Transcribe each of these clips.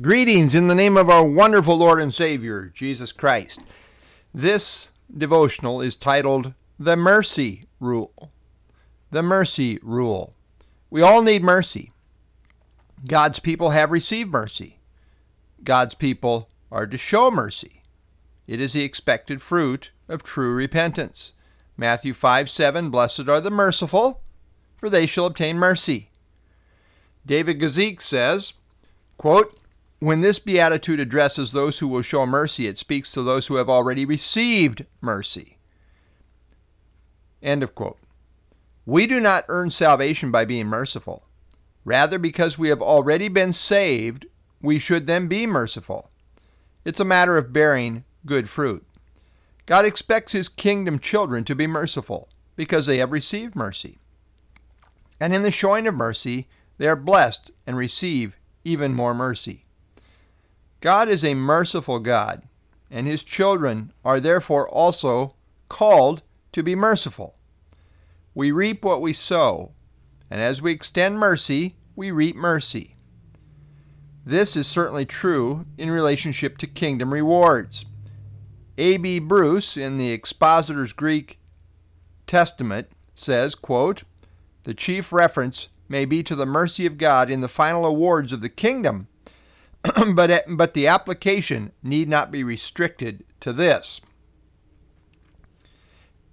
Greetings in the name of our wonderful Lord and Savior, Jesus Christ. This devotional is titled The Mercy Rule. The Mercy Rule. We all need mercy. God's people have received mercy. God's people are to show mercy. It is the expected fruit of true repentance. Matthew 5 7 Blessed are the merciful, for they shall obtain mercy. David Guzik says, quote, when this beatitude addresses those who will show mercy, it speaks to those who have already received mercy. End of quote. We do not earn salvation by being merciful. Rather, because we have already been saved, we should then be merciful. It's a matter of bearing good fruit. God expects His kingdom children to be merciful because they have received mercy. And in the showing of mercy, they are blessed and receive even more mercy. God is a merciful God, and his children are therefore also called to be merciful. We reap what we sow, and as we extend mercy, we reap mercy. This is certainly true in relationship to kingdom rewards. A.B. Bruce, in the Expositor's Greek Testament, says, quote, The chief reference may be to the mercy of God in the final awards of the kingdom but, eh, but the application need not be restricted to this.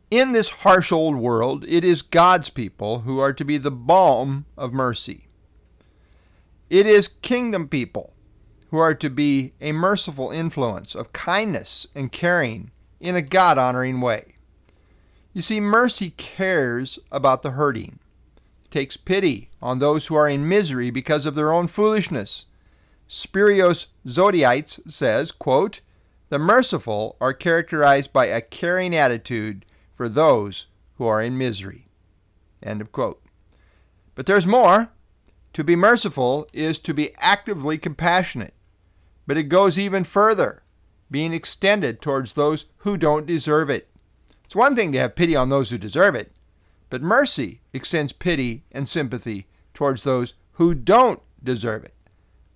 In this harsh old world, it is God's people who are to be the balm of mercy. It is kingdom people who are to be a merciful influence of kindness and caring in a God honoring way. You see, mercy cares about the hurting, takes pity on those who are in misery because of their own foolishness, Spiros Zodhiates says, quote, The merciful are characterized by a caring attitude for those who are in misery. End of quote. But there's more. To be merciful is to be actively compassionate. But it goes even further, being extended towards those who don't deserve it. It's one thing to have pity on those who deserve it, but mercy extends pity and sympathy towards those who don't deserve it.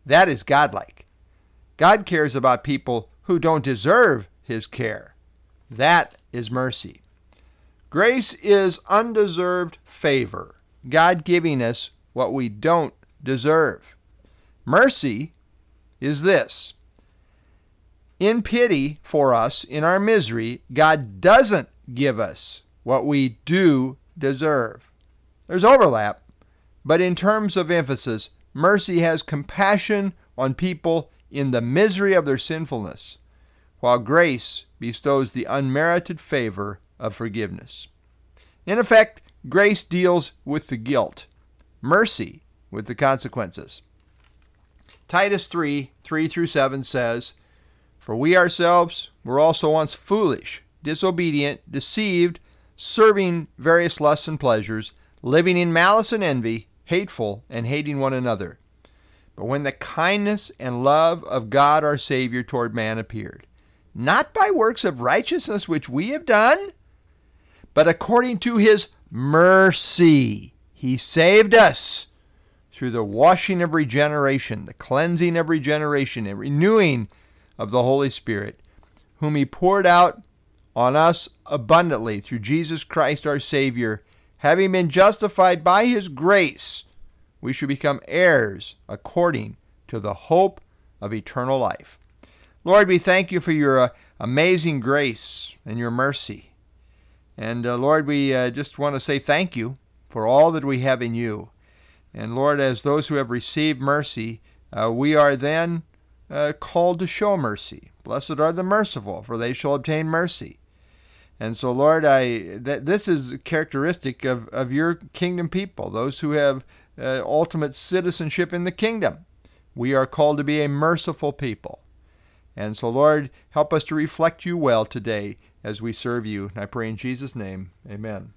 That is godlike. God cares about people who don't deserve his care. That is mercy. Grace is undeserved favor, God giving us what we don't deserve. Mercy is this. In pity for us in our misery, God doesn't give us what we do deserve. There's overlap, but in terms of emphasis, mercy has compassion on people in the misery of their sinfulness, while grace bestows the unmerited favor of forgiveness. In effect, grace deals with the guilt, mercy with the consequences. Titus 3 3 through 7 says, For we ourselves were also once foolish, disobedient, deceived, serving various lusts and pleasures, living in malice and envy hateful, and hating one another. But when the kindness and love of God our Savior toward man appeared, not by works of righteousness which we have done, but according to his mercy, he saved us through the washing of regeneration, the cleansing of regeneration, and renewing of the Holy Spirit, whom he poured out on us abundantly through Jesus Christ our Savior having been justified by his grace, we should become heirs according to the hope of eternal life. Lord, we thank you for your uh, amazing grace and your mercy. And uh, Lord, we uh, just want to say thank you for all that we have in you. And Lord, as those who have received mercy, uh, we are then uh, called to show mercy. Blessed are the merciful, for they shall obtain mercy. And so, Lord, I that this is characteristic of, of your kingdom people, those who have uh, ultimate citizenship in the kingdom. We are called to be a merciful people. And so, Lord, help us to reflect you well today as we serve you. And I pray in Jesus' name, amen.